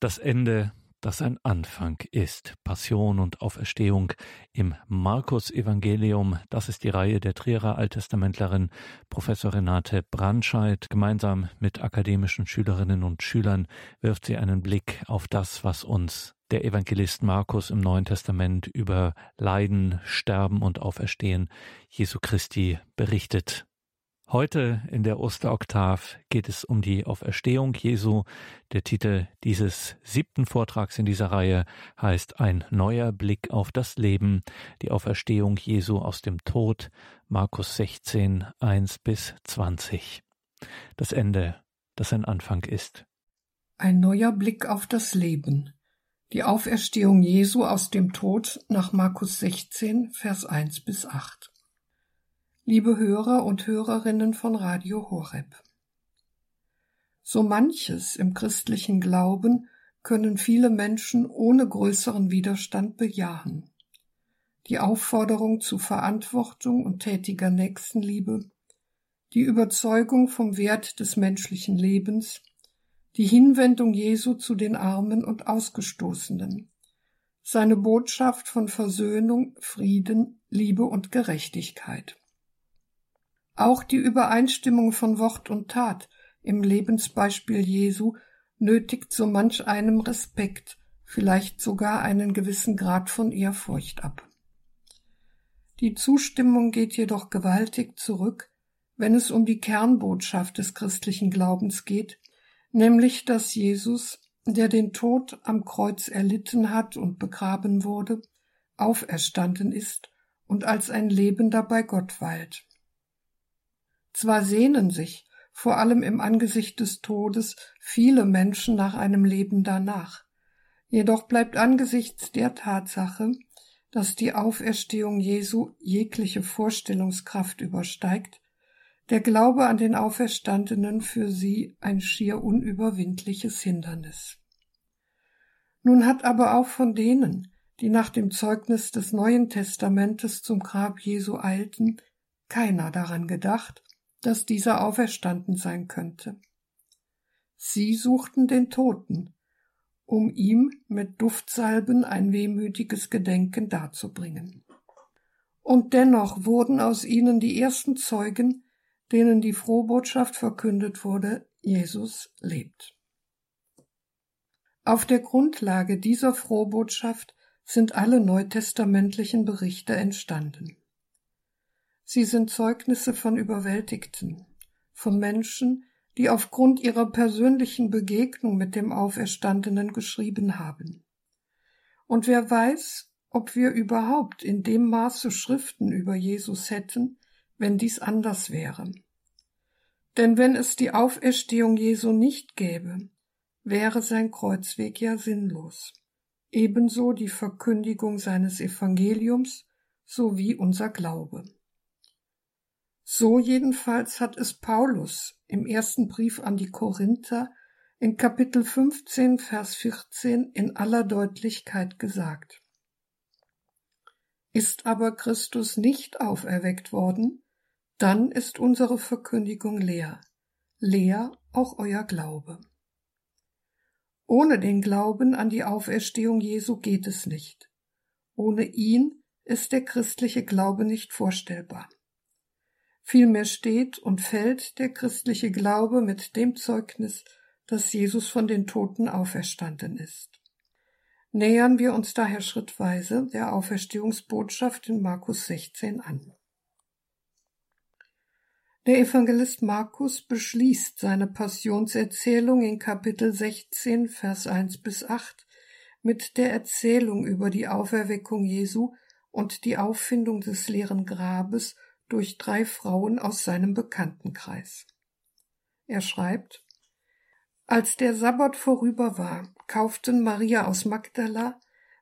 Das Ende, das ein Anfang ist. Passion und Auferstehung im Markus-Evangelium. Das ist die Reihe der Trierer Alttestamentlerin Professor Renate Brandscheid. Gemeinsam mit akademischen Schülerinnen und Schülern wirft sie einen Blick auf das, was uns der Evangelist Markus im Neuen Testament über Leiden, Sterben und Auferstehen Jesu Christi berichtet. Heute in der Osteroktav geht es um die Auferstehung Jesu. Der Titel dieses siebten Vortrags in dieser Reihe heißt Ein neuer Blick auf das Leben, die Auferstehung Jesu aus dem Tod, Markus 16, 1 bis 20. Das Ende, das ein Anfang ist. Ein neuer Blick auf das Leben. Die Auferstehung Jesu aus dem Tod nach Markus 16, Vers 1 bis 8 liebe Hörer und Hörerinnen von Radio Horeb. So manches im christlichen Glauben können viele Menschen ohne größeren Widerstand bejahen. Die Aufforderung zu Verantwortung und tätiger Nächstenliebe, die Überzeugung vom Wert des menschlichen Lebens, die Hinwendung Jesu zu den Armen und Ausgestoßenen, seine Botschaft von Versöhnung, Frieden, Liebe und Gerechtigkeit. Auch die Übereinstimmung von Wort und Tat im Lebensbeispiel Jesu nötigt so manch einem Respekt, vielleicht sogar einen gewissen Grad von Ehrfurcht ab. Die Zustimmung geht jedoch gewaltig zurück, wenn es um die Kernbotschaft des christlichen Glaubens geht, nämlich dass Jesus, der den Tod am Kreuz erlitten hat und begraben wurde, auferstanden ist und als ein Lebender bei Gott weilt. Zwar sehnen sich, vor allem im Angesicht des Todes, viele Menschen nach einem Leben danach, jedoch bleibt angesichts der Tatsache, dass die Auferstehung Jesu jegliche Vorstellungskraft übersteigt, der Glaube an den Auferstandenen für sie ein schier unüberwindliches Hindernis. Nun hat aber auch von denen, die nach dem Zeugnis des Neuen Testamentes zum Grab Jesu eilten, keiner daran gedacht, dass dieser auferstanden sein könnte. Sie suchten den Toten, um ihm mit Duftsalben ein wehmütiges Gedenken darzubringen. Und dennoch wurden aus ihnen die ersten Zeugen, denen die Frohbotschaft verkündet wurde, Jesus lebt. Auf der Grundlage dieser Frohbotschaft sind alle neutestamentlichen Berichte entstanden. Sie sind Zeugnisse von Überwältigten, von Menschen, die aufgrund ihrer persönlichen Begegnung mit dem Auferstandenen geschrieben haben. Und wer weiß, ob wir überhaupt in dem Maße Schriften über Jesus hätten, wenn dies anders wäre. Denn wenn es die Auferstehung Jesu nicht gäbe, wäre sein Kreuzweg ja sinnlos. Ebenso die Verkündigung seines Evangeliums sowie unser Glaube. So jedenfalls hat es Paulus im ersten Brief an die Korinther in Kapitel 15, Vers 14 in aller Deutlichkeit gesagt. Ist aber Christus nicht auferweckt worden, dann ist unsere Verkündigung leer, leer auch euer Glaube. Ohne den Glauben an die Auferstehung Jesu geht es nicht. Ohne ihn ist der christliche Glaube nicht vorstellbar. Vielmehr steht und fällt der christliche Glaube mit dem Zeugnis, dass Jesus von den Toten auferstanden ist. Nähern wir uns daher schrittweise der Auferstehungsbotschaft in Markus 16 an. Der Evangelist Markus beschließt seine Passionserzählung in Kapitel 16, Vers 1 bis 8 mit der Erzählung über die Auferweckung Jesu und die Auffindung des leeren Grabes durch drei Frauen aus seinem Bekanntenkreis. Er schreibt, als der Sabbat vorüber war, kauften Maria aus Magdala,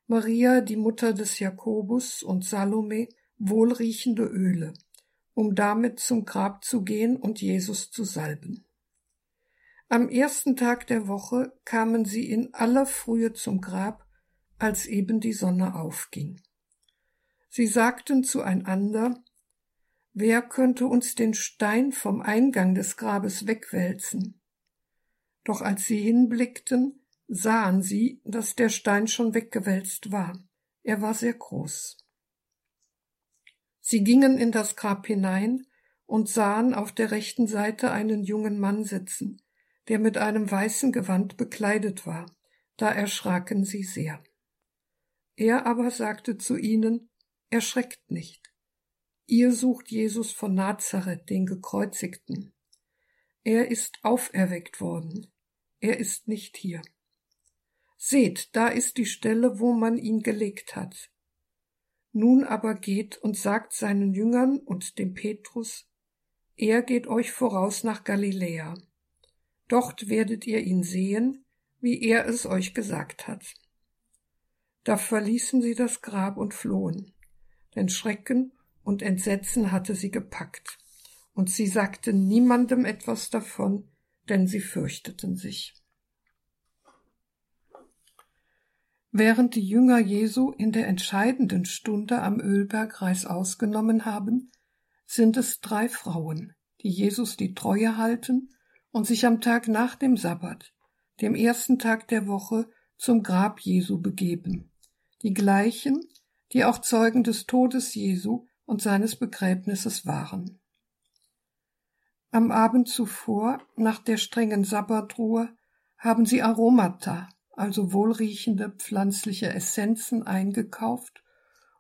Maria, die Mutter des Jakobus und Salome wohlriechende Öle, um damit zum Grab zu gehen und Jesus zu salben. Am ersten Tag der Woche kamen sie in aller Frühe zum Grab, als eben die Sonne aufging. Sie sagten zueinander, Wer könnte uns den Stein vom Eingang des Grabes wegwälzen? Doch als sie hinblickten, sahen sie, dass der Stein schon weggewälzt war. Er war sehr groß. Sie gingen in das Grab hinein und sahen auf der rechten Seite einen jungen Mann sitzen, der mit einem weißen Gewand bekleidet war. Da erschraken sie sehr. Er aber sagte zu ihnen, Erschreckt nicht. Ihr sucht Jesus von Nazareth, den Gekreuzigten. Er ist auferweckt worden. Er ist nicht hier. Seht, da ist die Stelle, wo man ihn gelegt hat. Nun aber geht und sagt seinen Jüngern und dem Petrus, er geht euch voraus nach Galiläa. Dort werdet ihr ihn sehen, wie er es euch gesagt hat. Da verließen sie das Grab und flohen, denn Schrecken und Entsetzen hatte sie gepackt, und sie sagten niemandem etwas davon, denn sie fürchteten sich. Während die Jünger Jesu in der entscheidenden Stunde am Ölberg Reißaus haben, sind es drei Frauen, die Jesus die Treue halten und sich am Tag nach dem Sabbat, dem ersten Tag der Woche, zum Grab Jesu begeben. Die gleichen, die auch Zeugen des Todes Jesu und seines Begräbnisses waren. Am Abend zuvor, nach der strengen Sabbatruhe, haben sie Aromata, also wohlriechende pflanzliche Essenzen eingekauft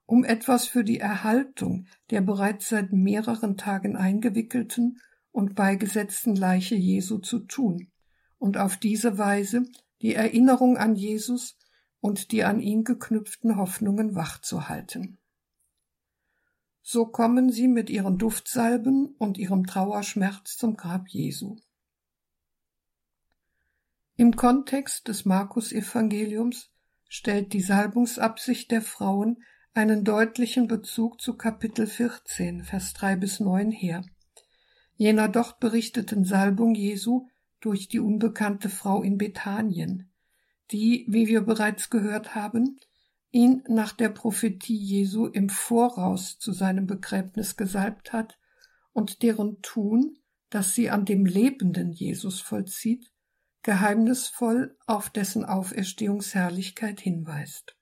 um etwas für die Erhaltung der bereits seit mehreren Tagen eingewickelten und beigesetzten Leiche Jesu zu tun und auf diese Weise die Erinnerung an Jesus und die an ihn geknüpften Hoffnungen wachzuhalten. So kommen sie mit ihren Duftsalben und ihrem Trauerschmerz zum Grab Jesu. Im Kontext des Markus-Evangeliums stellt die Salbungsabsicht der Frauen einen deutlichen Bezug zu Kapitel 14, Vers 3 bis 9 her, jener dort berichteten Salbung Jesu durch die unbekannte Frau in Bethanien, die, wie wir bereits gehört haben, ihn nach der Prophetie Jesu im Voraus zu seinem Begräbnis gesalbt hat und deren Tun, das sie an dem lebenden Jesus vollzieht, geheimnisvoll auf dessen Auferstehungsherrlichkeit hinweist.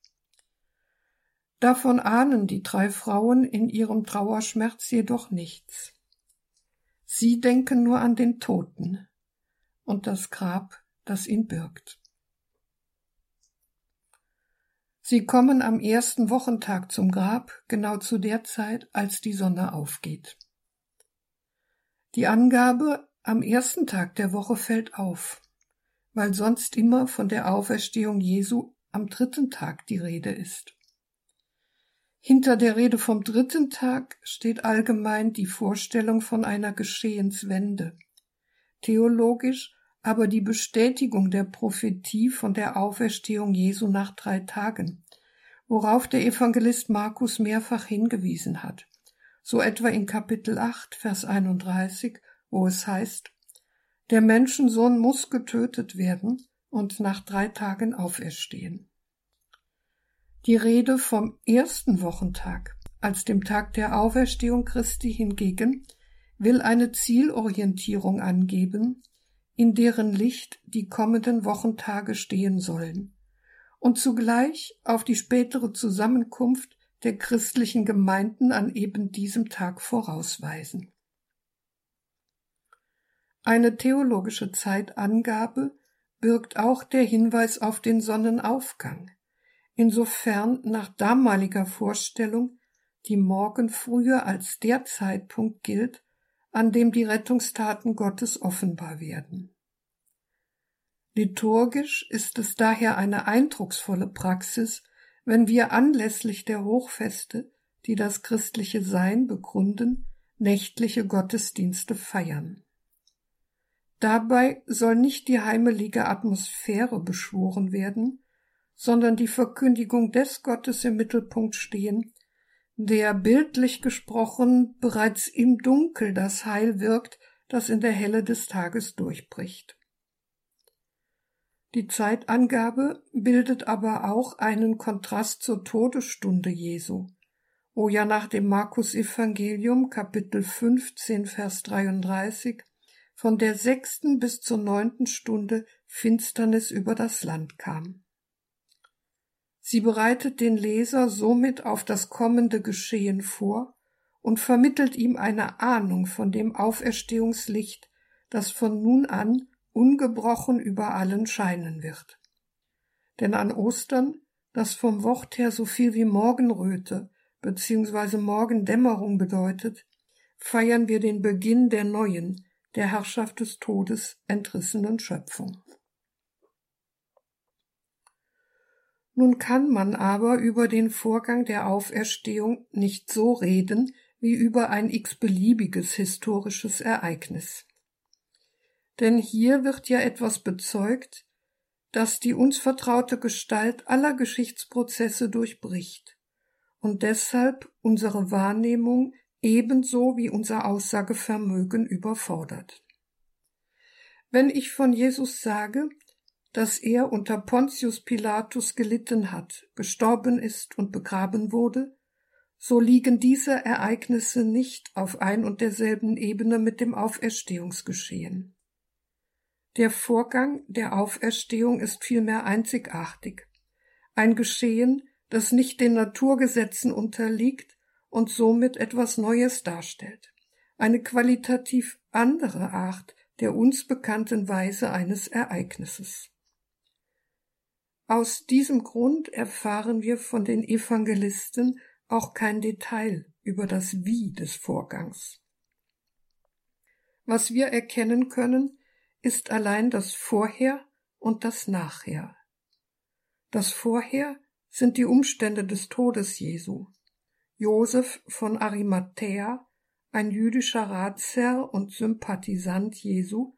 Davon ahnen die drei Frauen in ihrem Trauerschmerz jedoch nichts. Sie denken nur an den Toten und das Grab, das ihn birgt. Sie kommen am ersten Wochentag zum Grab, genau zu der Zeit, als die Sonne aufgeht. Die Angabe am ersten Tag der Woche fällt auf, weil sonst immer von der Auferstehung Jesu am dritten Tag die Rede ist. Hinter der Rede vom dritten Tag steht allgemein die Vorstellung von einer Geschehenswende. Theologisch aber die Bestätigung der Prophetie von der Auferstehung Jesu nach drei Tagen, worauf der Evangelist Markus mehrfach hingewiesen hat, so etwa in Kapitel 8, Vers 31, wo es heißt, der Menschensohn muss getötet werden und nach drei Tagen auferstehen. Die Rede vom ersten Wochentag als dem Tag der Auferstehung Christi hingegen will eine Zielorientierung angeben, in deren Licht die kommenden Wochentage stehen sollen und zugleich auf die spätere Zusammenkunft der christlichen Gemeinden an eben diesem Tag vorausweisen. Eine theologische Zeitangabe birgt auch der Hinweis auf den Sonnenaufgang insofern nach damaliger Vorstellung die Morgen früher als der Zeitpunkt gilt, an dem die Rettungstaten Gottes offenbar werden. Liturgisch ist es daher eine eindrucksvolle Praxis, wenn wir anlässlich der Hochfeste, die das christliche Sein begründen, nächtliche Gottesdienste feiern. Dabei soll nicht die heimelige Atmosphäre beschworen werden, sondern die Verkündigung des Gottes im Mittelpunkt stehen, der bildlich gesprochen bereits im Dunkel das Heil wirkt, das in der Helle des Tages durchbricht. Die Zeitangabe bildet aber auch einen Kontrast zur Todesstunde Jesu, wo ja nach dem Markus Evangelium Kapitel 15 Vers 33 von der sechsten bis zur neunten Stunde Finsternis über das Land kam. Sie bereitet den Leser somit auf das kommende Geschehen vor und vermittelt ihm eine Ahnung von dem Auferstehungslicht, das von nun an ungebrochen über allen scheinen wird. Denn an Ostern, das vom Wort her so viel wie Morgenröte bzw. Morgendämmerung bedeutet, feiern wir den Beginn der neuen, der Herrschaft des Todes entrissenen Schöpfung. Nun kann man aber über den Vorgang der Auferstehung nicht so reden wie über ein x-beliebiges historisches Ereignis. Denn hier wird ja etwas bezeugt, das die uns vertraute Gestalt aller Geschichtsprozesse durchbricht und deshalb unsere Wahrnehmung ebenso wie unser Aussagevermögen überfordert. Wenn ich von Jesus sage, dass er unter Pontius Pilatus gelitten hat, gestorben ist und begraben wurde, so liegen diese Ereignisse nicht auf ein und derselben Ebene mit dem Auferstehungsgeschehen. Der Vorgang der Auferstehung ist vielmehr einzigartig, ein Geschehen, das nicht den Naturgesetzen unterliegt, und somit etwas Neues darstellt, eine qualitativ andere Art der uns bekannten Weise eines Ereignisses. Aus diesem Grund erfahren wir von den Evangelisten auch kein Detail über das Wie des Vorgangs. Was wir erkennen können, ist allein das Vorher und das Nachher. Das Vorher sind die Umstände des Todes Jesu. Joseph von Arimathäa, ein jüdischer Ratsherr und Sympathisant Jesu,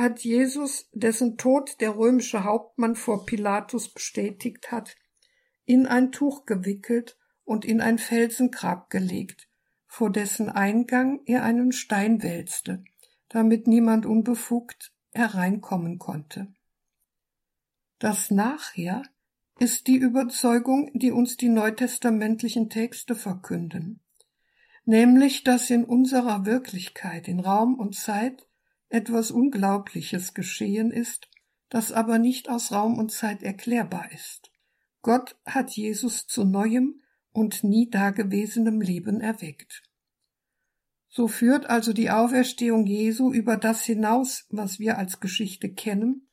hat Jesus, dessen Tod der römische Hauptmann vor Pilatus bestätigt hat, in ein Tuch gewickelt und in ein Felsengrab gelegt, vor dessen Eingang er einen Stein wälzte, damit niemand unbefugt hereinkommen konnte. Das Nachher ist die Überzeugung, die uns die neutestamentlichen Texte verkünden, nämlich dass in unserer Wirklichkeit, in Raum und Zeit etwas Unglaubliches geschehen ist, das aber nicht aus Raum und Zeit erklärbar ist. Gott hat Jesus zu neuem und nie dagewesenem Leben erweckt. So führt also die Auferstehung Jesu über das hinaus, was wir als Geschichte kennen,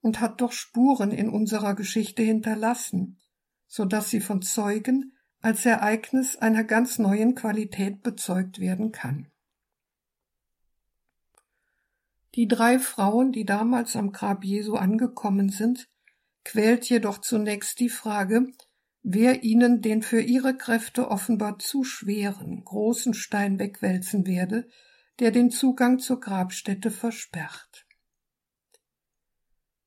und hat doch Spuren in unserer Geschichte hinterlassen, so dass sie von Zeugen als Ereignis einer ganz neuen Qualität bezeugt werden kann. Die drei Frauen, die damals am Grab Jesu angekommen sind, quält jedoch zunächst die Frage, wer ihnen den für ihre Kräfte offenbar zu schweren, großen Stein wegwälzen werde, der den Zugang zur Grabstätte versperrt.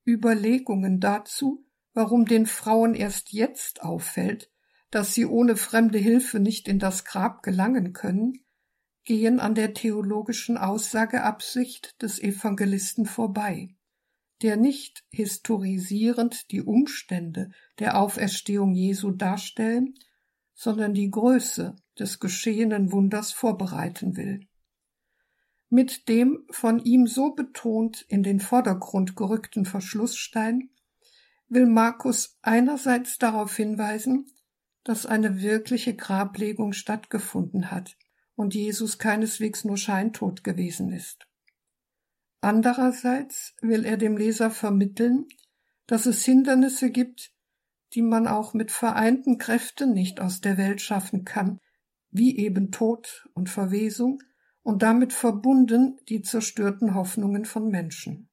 Überlegungen dazu, warum den Frauen erst jetzt auffällt, dass sie ohne fremde Hilfe nicht in das Grab gelangen können, gehen an der theologischen Aussageabsicht des Evangelisten vorbei, der nicht historisierend die Umstände der Auferstehung Jesu darstellen, sondern die Größe des geschehenen Wunders vorbereiten will. Mit dem von ihm so betont in den Vordergrund gerückten Verschlussstein will Markus einerseits darauf hinweisen, dass eine wirkliche Grablegung stattgefunden hat und Jesus keineswegs nur scheintot gewesen ist. Andererseits will er dem Leser vermitteln, dass es Hindernisse gibt, die man auch mit vereinten Kräften nicht aus der Welt schaffen kann, wie eben Tod und Verwesung, und damit verbunden die zerstörten Hoffnungen von Menschen.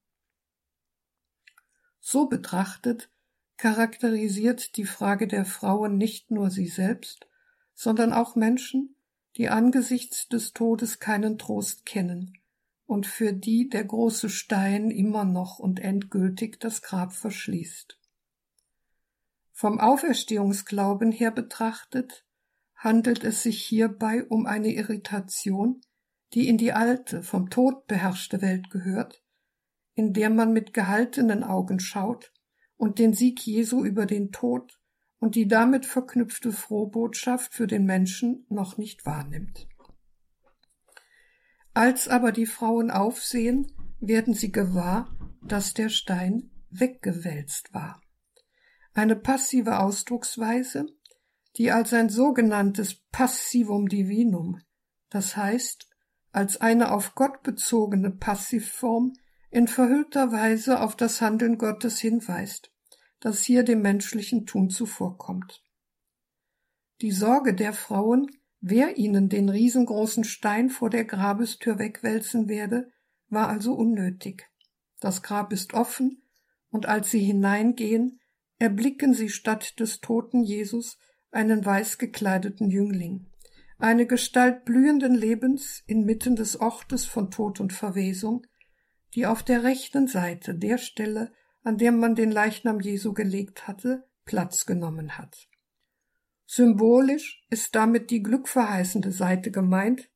So betrachtet charakterisiert die Frage der Frauen nicht nur sie selbst, sondern auch Menschen, die angesichts des Todes keinen Trost kennen und für die der große Stein immer noch und endgültig das Grab verschließt. Vom Auferstehungsglauben her betrachtet handelt es sich hierbei um eine Irritation, die in die alte, vom Tod beherrschte Welt gehört, in der man mit gehaltenen Augen schaut und den Sieg Jesu über den Tod und die damit verknüpfte Frohbotschaft für den Menschen noch nicht wahrnimmt. Als aber die Frauen aufsehen, werden sie gewahr, dass der Stein weggewälzt war. Eine passive Ausdrucksweise, die als ein sogenanntes Passivum Divinum, das heißt als eine auf Gott bezogene Passivform in verhüllter Weise auf das Handeln Gottes hinweist, das hier dem menschlichen Tun zuvorkommt. Die Sorge der Frauen, wer ihnen den riesengroßen Stein vor der Grabestür wegwälzen werde, war also unnötig. Das Grab ist offen, und als sie hineingehen, erblicken sie statt des toten Jesus einen weiß gekleideten Jüngling, eine Gestalt blühenden Lebens inmitten des Ortes von Tod und Verwesung, die auf der rechten Seite der Stelle, an der man den Leichnam Jesu gelegt hatte, Platz genommen hat. Symbolisch ist damit die glückverheißende Seite gemeint,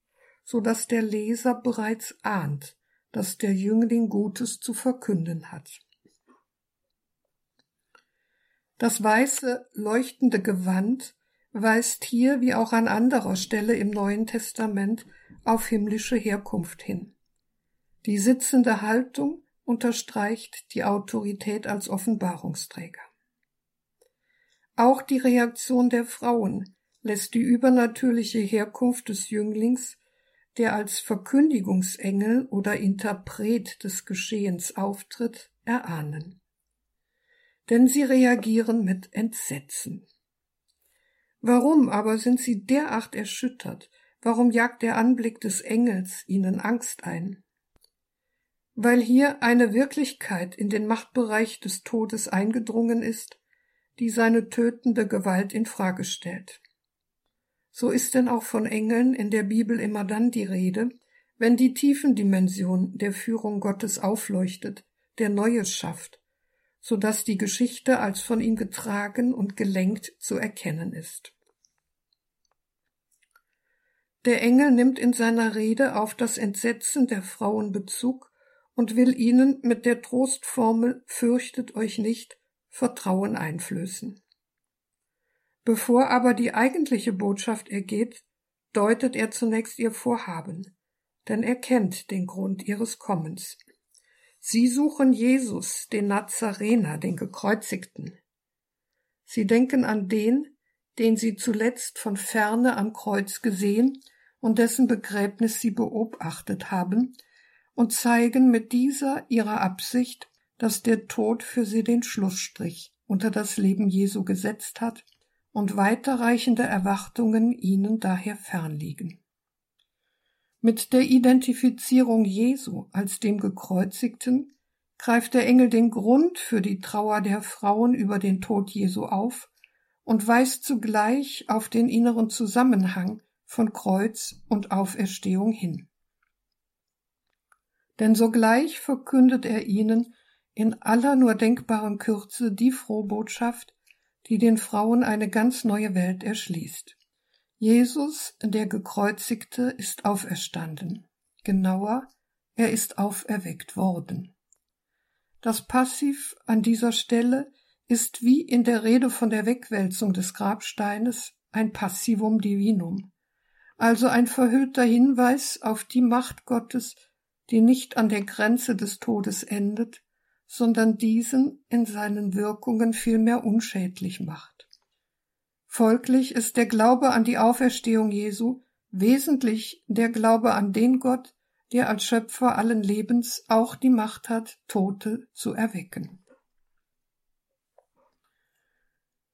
so dass der Leser bereits ahnt, dass der Jüngling Gutes zu verkünden hat. Das weiße, leuchtende Gewand weist hier wie auch an anderer Stelle im Neuen Testament auf himmlische Herkunft hin. Die sitzende Haltung unterstreicht die Autorität als Offenbarungsträger. Auch die Reaktion der Frauen lässt die übernatürliche Herkunft des Jünglings, der als Verkündigungsengel oder Interpret des Geschehens auftritt, erahnen denn sie reagieren mit Entsetzen. Warum aber sind sie derart erschüttert? Warum jagt der Anblick des Engels ihnen Angst ein? Weil hier eine Wirklichkeit in den Machtbereich des Todes eingedrungen ist, die seine tötende Gewalt in Frage stellt. So ist denn auch von Engeln in der Bibel immer dann die Rede, wenn die Tiefendimension der Führung Gottes aufleuchtet, der Neues schafft, so dass die Geschichte als von ihm getragen und gelenkt zu erkennen ist. Der Engel nimmt in seiner Rede auf das Entsetzen der Frauen Bezug und will ihnen mit der Trostformel Fürchtet euch nicht Vertrauen einflößen. Bevor aber die eigentliche Botschaft ergeht, deutet er zunächst ihr Vorhaben, denn er kennt den Grund ihres Kommens. Sie suchen Jesus, den Nazarener, den Gekreuzigten. Sie denken an den, den sie zuletzt von ferne am Kreuz gesehen und dessen Begräbnis sie beobachtet haben, und zeigen mit dieser ihrer Absicht, dass der Tod für sie den Schlussstrich unter das Leben Jesu gesetzt hat und weiterreichende Erwartungen ihnen daher fernliegen. Mit der Identifizierung Jesu als dem Gekreuzigten greift der Engel den Grund für die Trauer der Frauen über den Tod Jesu auf und weist zugleich auf den inneren Zusammenhang von Kreuz und Auferstehung hin. Denn sogleich verkündet er ihnen in aller nur denkbaren Kürze die Frohbotschaft, die den Frauen eine ganz neue Welt erschließt. Jesus, der Gekreuzigte, ist auferstanden. Genauer, er ist auferweckt worden. Das Passiv an dieser Stelle ist wie in der Rede von der Wegwälzung des Grabsteines ein Passivum Divinum, also ein verhüllter Hinweis auf die Macht Gottes, die nicht an der Grenze des Todes endet, sondern diesen in seinen Wirkungen vielmehr unschädlich macht. Folglich ist der Glaube an die Auferstehung Jesu wesentlich der Glaube an den Gott, der als Schöpfer allen Lebens auch die Macht hat, Tote zu erwecken.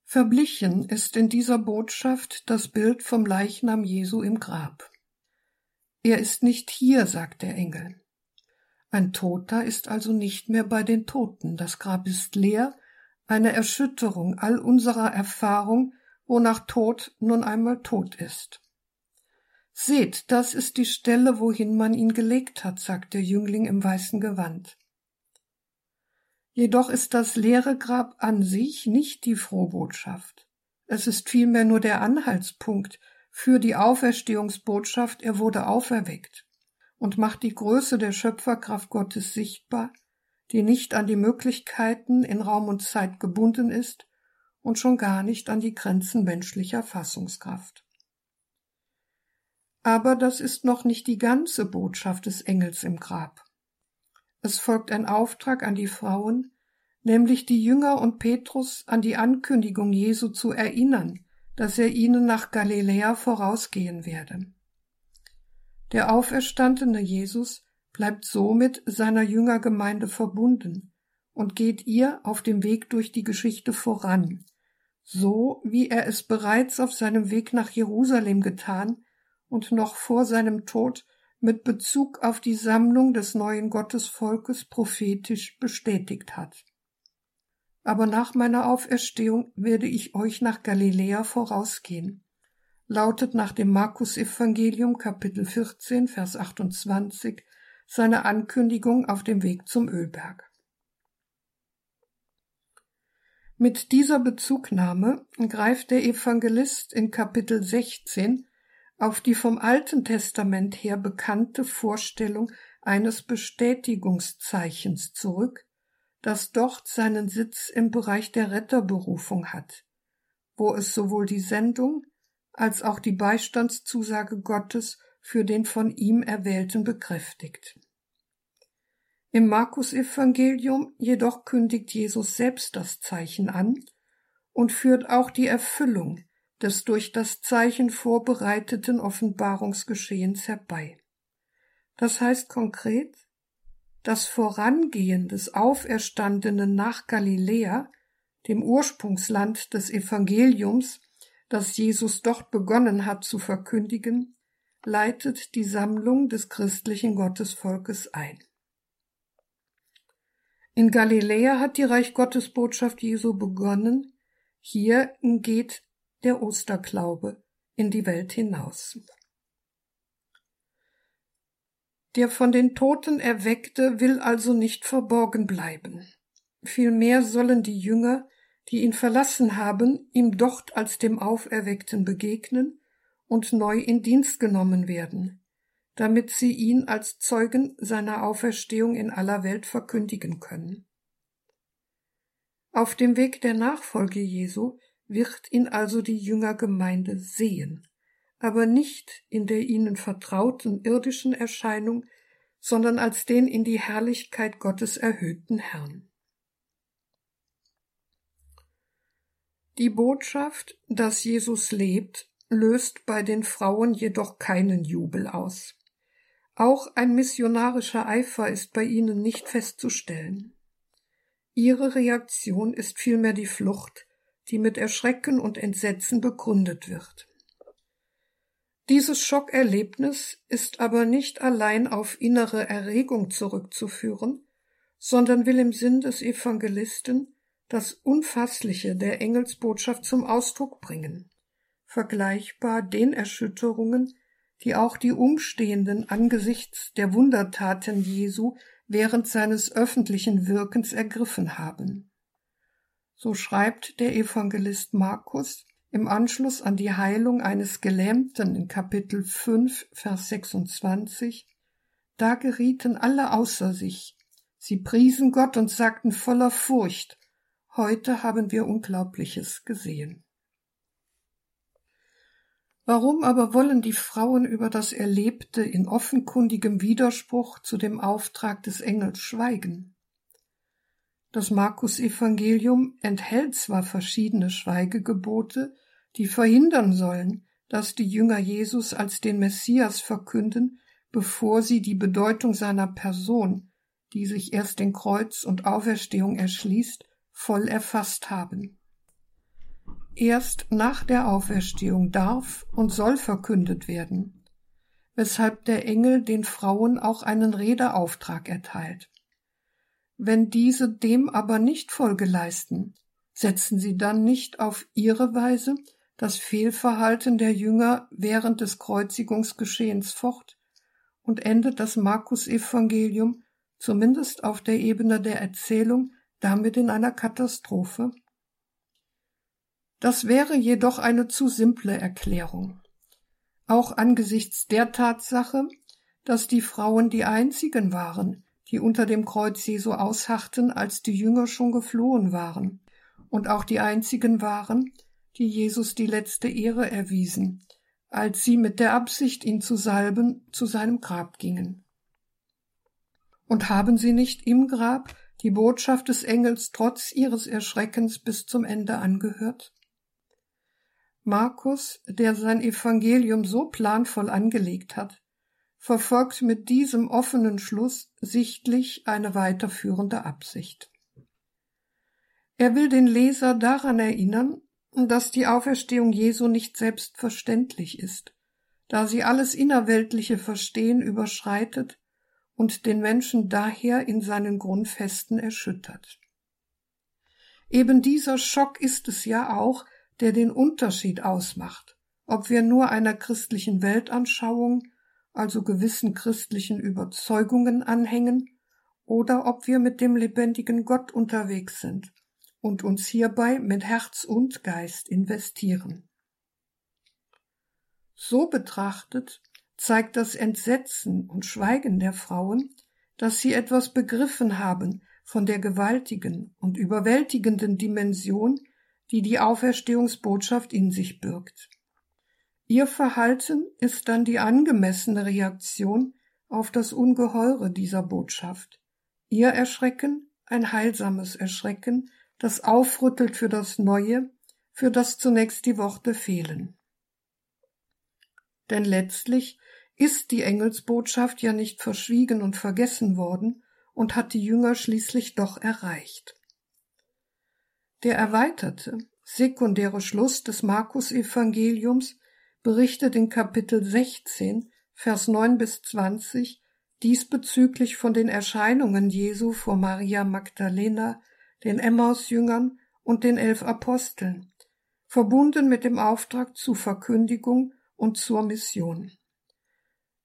Verblichen ist in dieser Botschaft das Bild vom Leichnam Jesu im Grab. Er ist nicht hier, sagt der Engel. Ein Toter ist also nicht mehr bei den Toten, das Grab ist leer, eine Erschütterung all unserer Erfahrung wonach Tod nun einmal tot ist. Seht, das ist die Stelle, wohin man ihn gelegt hat, sagt der Jüngling im weißen Gewand. Jedoch ist das leere Grab an sich nicht die Frohbotschaft. Es ist vielmehr nur der Anhaltspunkt für die Auferstehungsbotschaft, er wurde auferweckt und macht die Größe der Schöpferkraft Gottes sichtbar, die nicht an die Möglichkeiten in Raum und Zeit gebunden ist, und schon gar nicht an die Grenzen menschlicher Fassungskraft. Aber das ist noch nicht die ganze Botschaft des Engels im Grab. es folgt ein Auftrag an die Frauen, nämlich die Jünger und Petrus an die Ankündigung Jesu zu erinnern, dass er ihnen nach Galiläa vorausgehen werde. Der auferstandene Jesus bleibt somit seiner Jüngergemeinde verbunden und geht ihr auf dem Weg durch die Geschichte voran, so wie er es bereits auf seinem Weg nach Jerusalem getan und noch vor seinem Tod mit Bezug auf die Sammlung des neuen Gottesvolkes prophetisch bestätigt hat. Aber nach meiner Auferstehung werde ich euch nach Galiläa vorausgehen, lautet nach dem Markus Evangelium Kapitel 14 Vers 28 seine Ankündigung auf dem Weg zum Ölberg. Mit dieser Bezugnahme greift der Evangelist in Kapitel 16 auf die vom Alten Testament her bekannte Vorstellung eines Bestätigungszeichens zurück, das dort seinen Sitz im Bereich der Retterberufung hat, wo es sowohl die Sendung als auch die Beistandszusage Gottes für den von ihm Erwählten bekräftigt. Im Markus-Evangelium jedoch kündigt Jesus selbst das Zeichen an und führt auch die Erfüllung des durch das Zeichen vorbereiteten Offenbarungsgeschehens herbei. Das heißt konkret, das Vorangehen des Auferstandenen nach Galiläa, dem Ursprungsland des Evangeliums, das Jesus dort begonnen hat zu verkündigen, leitet die Sammlung des christlichen Gottesvolkes ein. In Galiläa hat die Reich Gottes Botschaft Jesu begonnen, hier geht der Osterglaube in die Welt hinaus. Der von den Toten Erweckte will also nicht verborgen bleiben. Vielmehr sollen die Jünger, die ihn verlassen haben, ihm dort als dem Auferweckten begegnen und neu in Dienst genommen werden, damit sie ihn als Zeugen seiner Auferstehung in aller Welt verkündigen können. Auf dem Weg der Nachfolge Jesu wird ihn also die Jüngergemeinde sehen, aber nicht in der ihnen vertrauten irdischen Erscheinung, sondern als den in die Herrlichkeit Gottes erhöhten Herrn. Die Botschaft, dass Jesus lebt, löst bei den Frauen jedoch keinen Jubel aus. Auch ein missionarischer Eifer ist bei ihnen nicht festzustellen. Ihre Reaktion ist vielmehr die Flucht, die mit Erschrecken und Entsetzen begründet wird. Dieses Schockerlebnis ist aber nicht allein auf innere Erregung zurückzuführen, sondern will im Sinn des Evangelisten das Unfassliche der Engelsbotschaft zum Ausdruck bringen, vergleichbar den Erschütterungen, die auch die Umstehenden angesichts der Wundertaten Jesu während seines öffentlichen Wirkens ergriffen haben. So schreibt der Evangelist Markus im Anschluss an die Heilung eines Gelähmten in Kapitel 5, Vers 26, da gerieten alle außer sich. Sie priesen Gott und sagten voller Furcht, heute haben wir Unglaubliches gesehen. Warum aber wollen die Frauen über das Erlebte in offenkundigem Widerspruch zu dem Auftrag des Engels schweigen? Das Markus-Evangelium enthält zwar verschiedene Schweigegebote, die verhindern sollen, dass die Jünger Jesus als den Messias verkünden, bevor sie die Bedeutung seiner Person, die sich erst in Kreuz und Auferstehung erschließt, voll erfasst haben. Erst nach der Auferstehung darf und soll verkündet werden, weshalb der Engel den Frauen auch einen Redeauftrag erteilt. Wenn diese dem aber nicht Folge leisten, setzen sie dann nicht auf ihre Weise das Fehlverhalten der Jünger während des Kreuzigungsgeschehens fort und endet das Markus-Evangelium zumindest auf der Ebene der Erzählung damit in einer Katastrophe? Das wäre jedoch eine zu simple Erklärung. Auch angesichts der Tatsache, dass die Frauen die einzigen waren, die unter dem Kreuz Jesu ausharrten, als die Jünger schon geflohen waren, und auch die einzigen waren, die Jesus die letzte Ehre erwiesen, als sie mit der Absicht, ihn zu salben, zu seinem Grab gingen. Und haben sie nicht im Grab die Botschaft des Engels trotz ihres Erschreckens bis zum Ende angehört? Markus, der sein Evangelium so planvoll angelegt hat, verfolgt mit diesem offenen Schluss sichtlich eine weiterführende Absicht. Er will den Leser daran erinnern, dass die Auferstehung Jesu nicht selbstverständlich ist, da sie alles innerweltliche Verstehen überschreitet und den Menschen daher in seinen Grundfesten erschüttert. Eben dieser Schock ist es ja auch, der den Unterschied ausmacht, ob wir nur einer christlichen Weltanschauung, also gewissen christlichen Überzeugungen anhängen, oder ob wir mit dem lebendigen Gott unterwegs sind und uns hierbei mit Herz und Geist investieren. So betrachtet zeigt das Entsetzen und Schweigen der Frauen, dass sie etwas begriffen haben von der gewaltigen und überwältigenden Dimension, die die Auferstehungsbotschaft in sich birgt. Ihr Verhalten ist dann die angemessene Reaktion auf das Ungeheure dieser Botschaft. Ihr Erschrecken ein heilsames Erschrecken, das aufrüttelt für das Neue, für das zunächst die Worte fehlen. Denn letztlich ist die Engelsbotschaft ja nicht verschwiegen und vergessen worden und hat die Jünger schließlich doch erreicht. Der erweiterte, sekundäre Schluss des Markus-Evangeliums berichtet in Kapitel 16, Vers 9 bis 20 diesbezüglich von den Erscheinungen Jesu vor Maria Magdalena, den Emmaus-Jüngern und den elf Aposteln, verbunden mit dem Auftrag zur Verkündigung und zur Mission.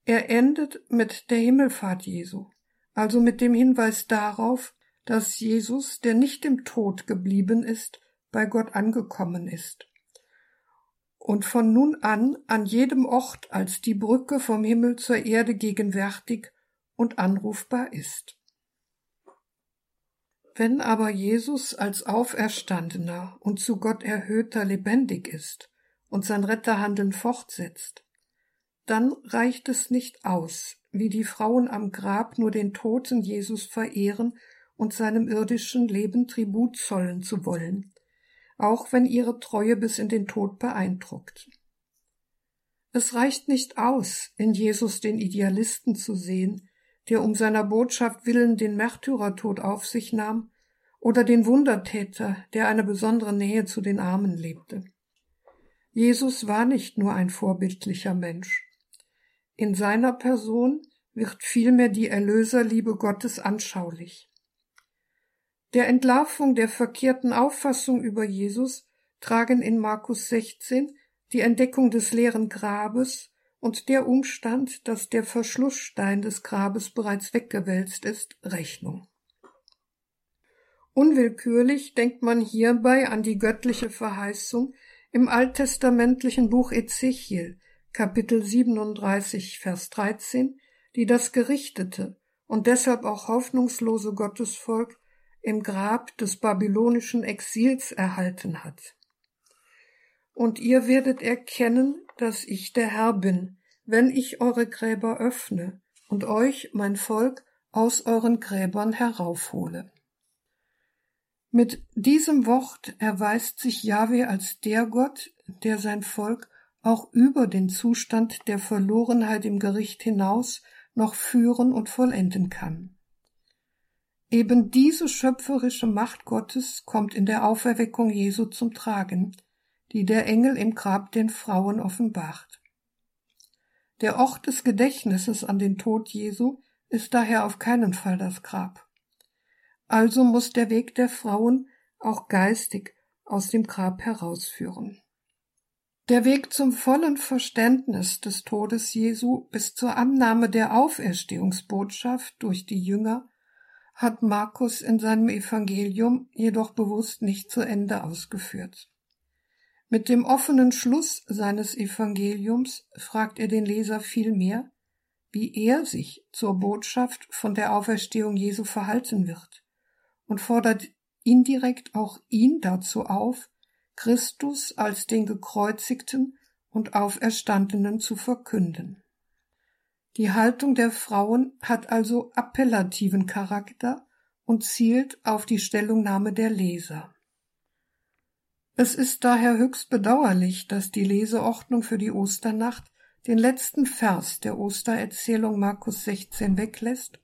Er endet mit der Himmelfahrt Jesu, also mit dem Hinweis darauf, dass Jesus, der nicht im Tod geblieben ist, bei Gott angekommen ist und von nun an an jedem Ort als die Brücke vom Himmel zur Erde gegenwärtig und anrufbar ist. Wenn aber Jesus als Auferstandener und zu Gott erhöhter lebendig ist und sein Retterhandeln fortsetzt, dann reicht es nicht aus, wie die Frauen am Grab nur den toten Jesus verehren und seinem irdischen Leben Tribut zollen zu wollen, auch wenn ihre Treue bis in den Tod beeindruckt. Es reicht nicht aus, in Jesus den Idealisten zu sehen, der um seiner Botschaft willen den Märtyrertod auf sich nahm, oder den Wundertäter, der eine besondere Nähe zu den Armen lebte. Jesus war nicht nur ein vorbildlicher Mensch. In seiner Person wird vielmehr die Erlöserliebe Gottes anschaulich. Der Entlarvung der verkehrten Auffassung über Jesus tragen in Markus 16 die Entdeckung des leeren Grabes und der Umstand, dass der Verschlussstein des Grabes bereits weggewälzt ist, Rechnung. Unwillkürlich denkt man hierbei an die göttliche Verheißung im alttestamentlichen Buch Ezechiel, Kapitel 37, Vers 13, die das gerichtete und deshalb auch hoffnungslose Gottesvolk im Grab des babylonischen Exils erhalten hat. Und ihr werdet erkennen, dass ich der Herr bin, wenn ich eure Gräber öffne und euch, mein Volk, aus euren Gräbern heraufhole. Mit diesem Wort erweist sich Jahwe als der Gott, der sein Volk auch über den Zustand der Verlorenheit im Gericht hinaus noch führen und vollenden kann. Eben diese schöpferische Macht Gottes kommt in der Auferweckung Jesu zum Tragen, die der Engel im Grab den Frauen offenbart. Der Ort des Gedächtnisses an den Tod Jesu ist daher auf keinen Fall das Grab. Also muss der Weg der Frauen auch geistig aus dem Grab herausführen. Der Weg zum vollen Verständnis des Todes Jesu bis zur Annahme der Auferstehungsbotschaft durch die Jünger hat Markus in seinem Evangelium jedoch bewusst nicht zu Ende ausgeführt. Mit dem offenen Schluss seines Evangeliums fragt er den Leser vielmehr, wie er sich zur Botschaft von der Auferstehung Jesu verhalten wird und fordert indirekt auch ihn dazu auf, Christus als den gekreuzigten und auferstandenen zu verkünden. Die Haltung der Frauen hat also appellativen Charakter und zielt auf die Stellungnahme der Leser. Es ist daher höchst bedauerlich, dass die Leseordnung für die Osternacht den letzten Vers der Ostererzählung Markus 16 weglässt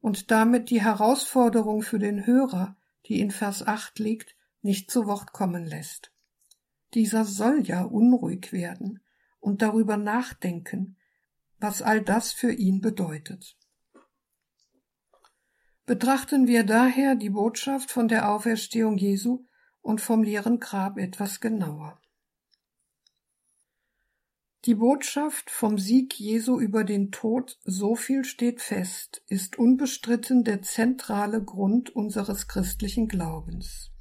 und damit die Herausforderung für den Hörer, die in Vers 8 liegt, nicht zu Wort kommen lässt. Dieser soll ja unruhig werden und darüber nachdenken, was all das für ihn bedeutet. Betrachten wir daher die Botschaft von der Auferstehung Jesu und vom leeren Grab etwas genauer. Die Botschaft vom Sieg Jesu über den Tod, so viel steht fest, ist unbestritten der zentrale Grund unseres christlichen Glaubens.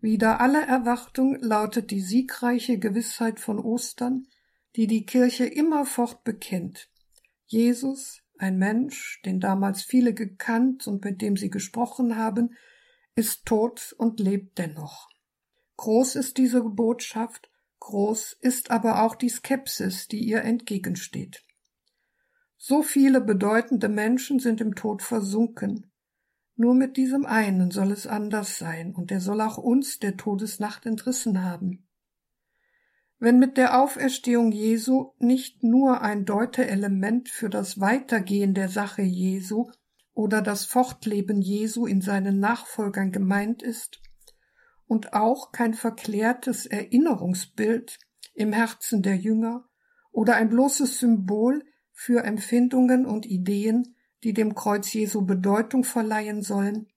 Wider alle Erwartung lautet die siegreiche Gewissheit von Ostern, die die Kirche immerfort bekennt. Jesus, ein Mensch, den damals viele gekannt und mit dem sie gesprochen haben, ist tot und lebt dennoch. Groß ist diese Botschaft, Groß ist aber auch die Skepsis, die ihr entgegensteht. So viele bedeutende Menschen sind im Tod versunken. Nur mit diesem einen soll es anders sein, und er soll auch uns der Todesnacht entrissen haben. Wenn mit der Auferstehung Jesu nicht nur ein Deuteelement für das Weitergehen der Sache Jesu oder das Fortleben Jesu in seinen Nachfolgern gemeint ist, und auch kein verklärtes Erinnerungsbild im Herzen der Jünger oder ein bloßes Symbol für Empfindungen und Ideen, die dem Kreuz Jesu Bedeutung verleihen sollen,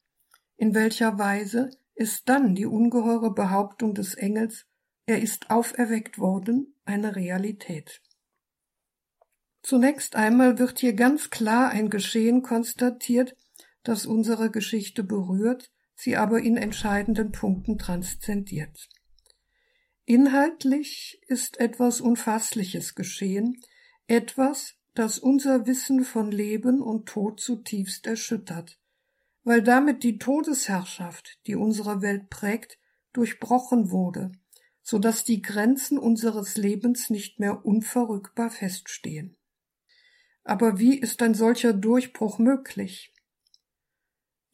in welcher Weise ist dann die ungeheure Behauptung des Engels, er ist auferweckt worden, eine Realität. Zunächst einmal wird hier ganz klar ein Geschehen konstatiert, das unsere Geschichte berührt, sie aber in entscheidenden Punkten transzendiert. Inhaltlich ist etwas Unfassliches geschehen, etwas, das unser Wissen von Leben und Tod zutiefst erschüttert, weil damit die Todesherrschaft, die unsere Welt prägt, durchbrochen wurde, so dass die Grenzen unseres Lebens nicht mehr unverrückbar feststehen. Aber wie ist ein solcher Durchbruch möglich?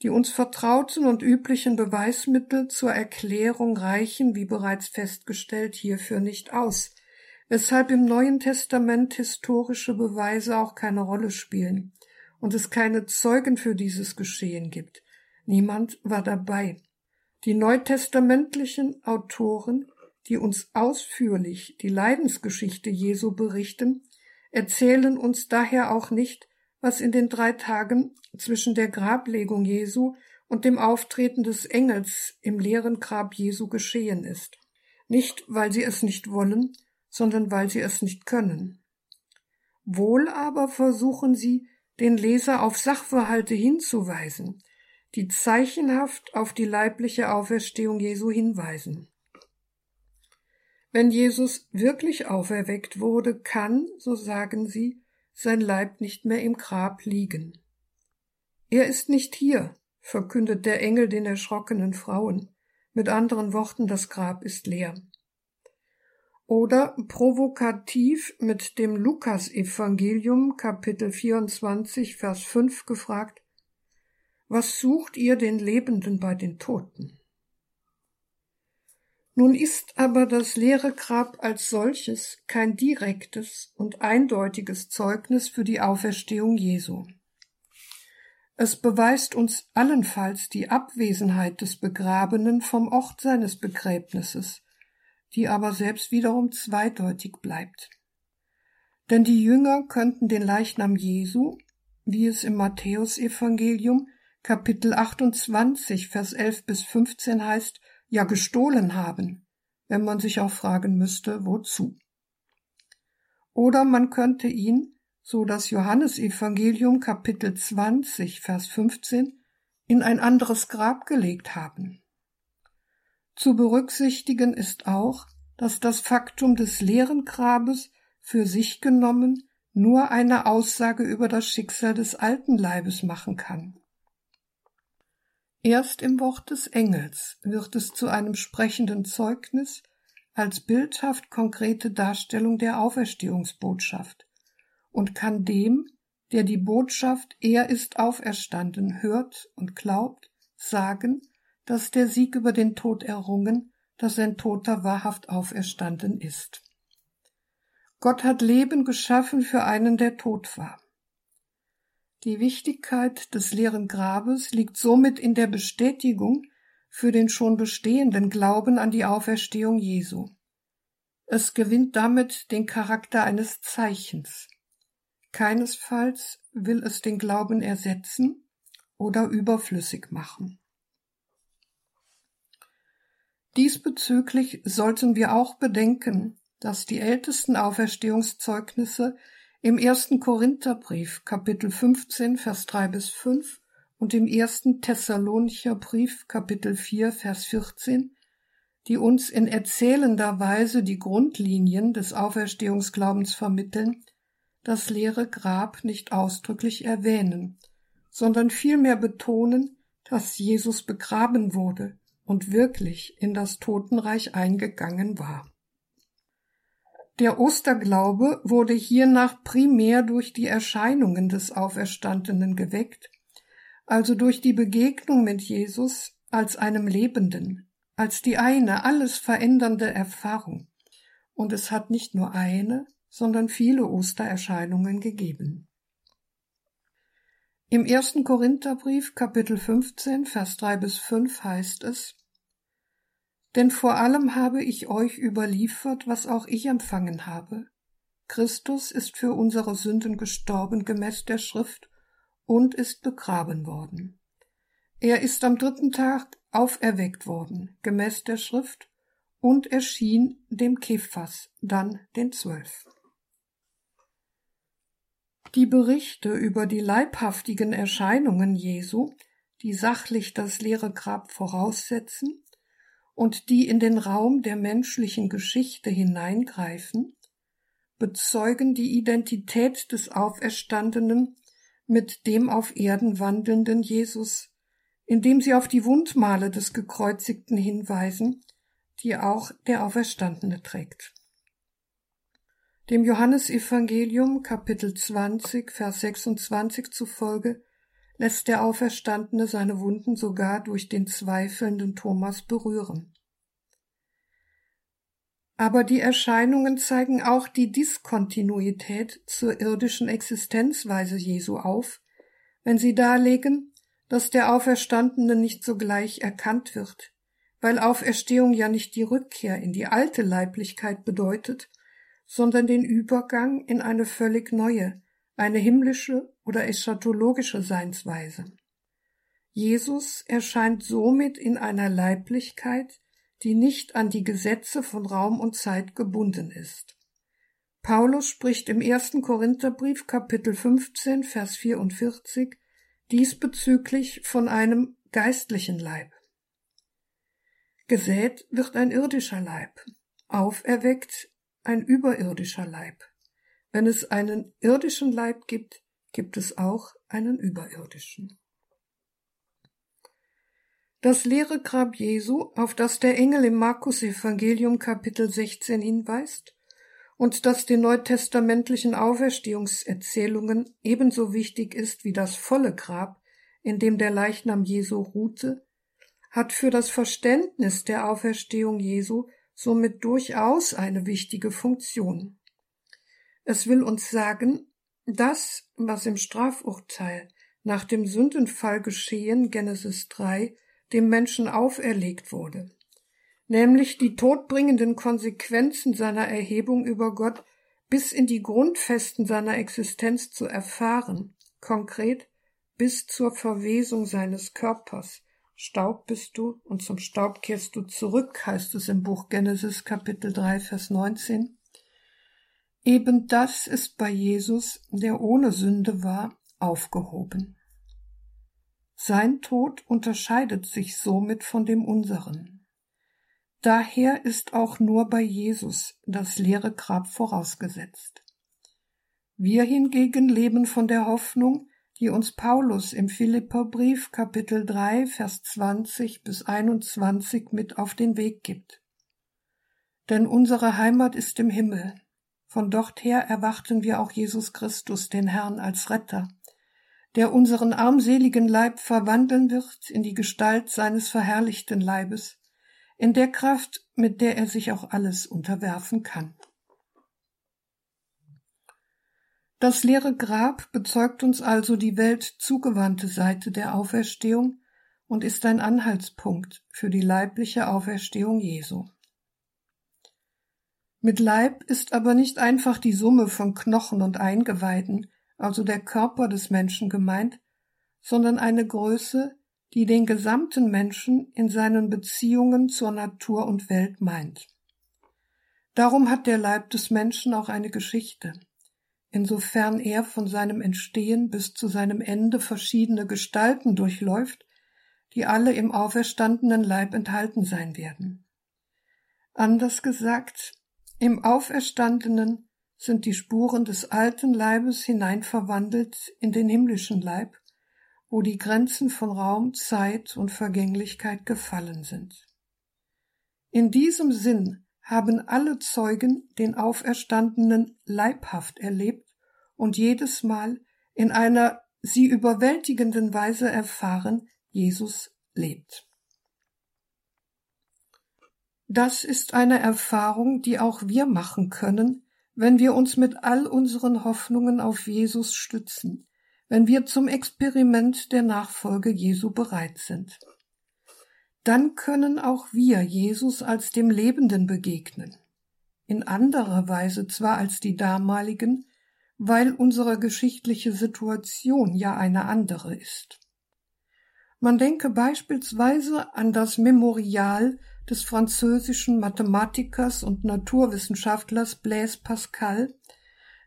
Die uns vertrauten und üblichen Beweismittel zur Erklärung reichen, wie bereits festgestellt, hierfür nicht aus, weshalb im Neuen Testament historische Beweise auch keine Rolle spielen und es keine Zeugen für dieses Geschehen gibt. Niemand war dabei. Die neutestamentlichen Autoren, die uns ausführlich die Leidensgeschichte Jesu berichten, erzählen uns daher auch nicht, was in den drei Tagen zwischen der Grablegung Jesu und dem Auftreten des Engels im leeren Grab Jesu geschehen ist. Nicht, weil sie es nicht wollen, sondern weil sie es nicht können. Wohl aber versuchen sie, den Leser auf Sachverhalte hinzuweisen, die zeichenhaft auf die leibliche Auferstehung Jesu hinweisen. Wenn Jesus wirklich auferweckt wurde, kann, so sagen sie, sein Leib nicht mehr im Grab liegen. Er ist nicht hier, verkündet der Engel den erschrockenen Frauen. Mit anderen Worten, das Grab ist leer. Oder provokativ mit dem Lukasevangelium Kapitel 24 Vers 5 gefragt, was sucht ihr den Lebenden bei den Toten? Nun ist aber das leere Grab als solches kein direktes und eindeutiges Zeugnis für die Auferstehung Jesu. Es beweist uns allenfalls die Abwesenheit des Begrabenen vom Ort seines Begräbnisses, die aber selbst wiederum zweideutig bleibt. Denn die Jünger könnten den Leichnam Jesu, wie es im Matthäusevangelium Kapitel 28 Vers 11 bis 15 heißt, ja gestohlen haben, wenn man sich auch fragen müsste, wozu. Oder man könnte ihn, so das Johannesevangelium Kapitel 20, Vers 15, in ein anderes Grab gelegt haben. Zu berücksichtigen ist auch, dass das Faktum des leeren Grabes für sich genommen nur eine Aussage über das Schicksal des alten Leibes machen kann. Erst im Wort des Engels wird es zu einem sprechenden Zeugnis als bildhaft konkrete Darstellung der Auferstehungsbotschaft und kann dem, der die Botschaft, er ist auferstanden, hört und glaubt, sagen, dass der Sieg über den Tod errungen, dass ein Toter wahrhaft auferstanden ist. Gott hat Leben geschaffen für einen, der tot war. Die Wichtigkeit des leeren Grabes liegt somit in der Bestätigung für den schon bestehenden Glauben an die Auferstehung Jesu. Es gewinnt damit den Charakter eines Zeichens. Keinesfalls will es den Glauben ersetzen oder überflüssig machen. Diesbezüglich sollten wir auch bedenken, dass die ältesten Auferstehungszeugnisse im ersten Korintherbrief Kapitel 15 Vers 3 bis 5 und im ersten Thessalonicher Brief Kapitel 4 Vers 14, die uns in erzählender Weise die Grundlinien des Auferstehungsglaubens vermitteln, das leere Grab nicht ausdrücklich erwähnen, sondern vielmehr betonen, dass Jesus begraben wurde und wirklich in das Totenreich eingegangen war. Der Osterglaube wurde hiernach primär durch die Erscheinungen des Auferstandenen geweckt, also durch die Begegnung mit Jesus als einem Lebenden, als die eine alles verändernde Erfahrung. Und es hat nicht nur eine, sondern viele Ostererscheinungen gegeben. Im ersten Korintherbrief Kapitel 15 Vers 3 bis 5 heißt es Denn vor allem habe ich euch überliefert, was auch ich empfangen habe. Christus ist für unsere Sünden gestorben gemäß der Schrift und ist begraben worden. Er ist am dritten Tag auferweckt worden, gemäß der Schrift, und erschien dem Kephas, dann den Zwölf. Die Berichte über die leibhaftigen Erscheinungen Jesu, die sachlich das leere Grab voraussetzen und die in den Raum der menschlichen Geschichte hineingreifen, bezeugen die Identität des Auferstandenen mit dem auf Erden wandelnden Jesus, indem sie auf die Wundmale des Gekreuzigten hinweisen, die auch der Auferstandene trägt. Dem Johannesevangelium Kapitel 20, Vers 26 zufolge lässt der Auferstandene seine Wunden sogar durch den zweifelnden Thomas berühren. Aber die Erscheinungen zeigen auch die Diskontinuität zur irdischen Existenzweise Jesu auf, wenn sie darlegen, dass der Auferstandene nicht sogleich erkannt wird, weil Auferstehung ja nicht die Rückkehr in die alte Leiblichkeit bedeutet, sondern den Übergang in eine völlig neue, eine himmlische oder eschatologische Seinsweise. Jesus erscheint somit in einer Leiblichkeit, die nicht an die Gesetze von Raum und Zeit gebunden ist. Paulus spricht im ersten Korintherbrief Kapitel 15 Vers 44 diesbezüglich von einem geistlichen Leib. Gesät wird ein irdischer Leib, auferweckt ein überirdischer Leib. Wenn es einen irdischen Leib gibt, gibt es auch einen überirdischen. Das leere Grab Jesu, auf das der Engel im Markus Evangelium Kapitel 16 hinweist und das den neutestamentlichen Auferstehungserzählungen ebenso wichtig ist wie das volle Grab, in dem der Leichnam Jesu ruhte, hat für das Verständnis der Auferstehung Jesu somit durchaus eine wichtige Funktion. Es will uns sagen, das, was im Strafurteil nach dem Sündenfall geschehen, Genesis 3, dem Menschen auferlegt wurde, nämlich die todbringenden Konsequenzen seiner Erhebung über Gott bis in die Grundfesten seiner Existenz zu erfahren, konkret bis zur Verwesung seines Körpers, Staub bist du und zum Staub kehrst du zurück, heißt es im Buch Genesis Kapitel 3, Vers 19. Eben das ist bei Jesus, der ohne Sünde war, aufgehoben. Sein Tod unterscheidet sich somit von dem unseren. Daher ist auch nur bei Jesus das leere Grab vorausgesetzt. Wir hingegen leben von der Hoffnung, die uns Paulus im Philipperbrief Kapitel 3 Vers 20 bis 21 mit auf den Weg gibt. Denn unsere Heimat ist im Himmel, Von dort her erwarten wir auch Jesus Christus, den Herrn, als Retter, der unseren armseligen Leib verwandeln wird in die Gestalt seines verherrlichten Leibes, in der Kraft, mit der er sich auch alles unterwerfen kann. Das leere Grab bezeugt uns also die Welt zugewandte Seite der Auferstehung und ist ein Anhaltspunkt für die leibliche Auferstehung Jesu. Mit Leib ist aber nicht einfach die Summe von Knochen und Eingeweiden, also der Körper des Menschen gemeint, sondern eine Größe, die den gesamten Menschen in seinen Beziehungen zur Natur und Welt meint. Darum hat der Leib des Menschen auch eine Geschichte. Insofern er von seinem Entstehen bis zu seinem Ende verschiedene Gestalten durchläuft, die alle im auferstandenen Leib enthalten sein werden. Anders gesagt, im Auferstandenen sind die Spuren des alten Leibes hineinverwandelt in den himmlischen Leib, wo die Grenzen von Raum, Zeit und Vergänglichkeit gefallen sind. In diesem Sinn haben alle Zeugen den Auferstandenen leibhaft erlebt und jedes Mal in einer sie überwältigenden Weise erfahren, Jesus lebt. Das ist eine Erfahrung, die auch wir machen können, wenn wir uns mit all unseren Hoffnungen auf Jesus stützen, wenn wir zum Experiment der Nachfolge Jesu bereit sind. Dann können auch wir Jesus als dem Lebenden begegnen, in anderer Weise zwar als die damaligen, weil unsere geschichtliche Situation ja eine andere ist. Man denke beispielsweise an das Memorial des französischen Mathematikers und Naturwissenschaftlers Blaise Pascal,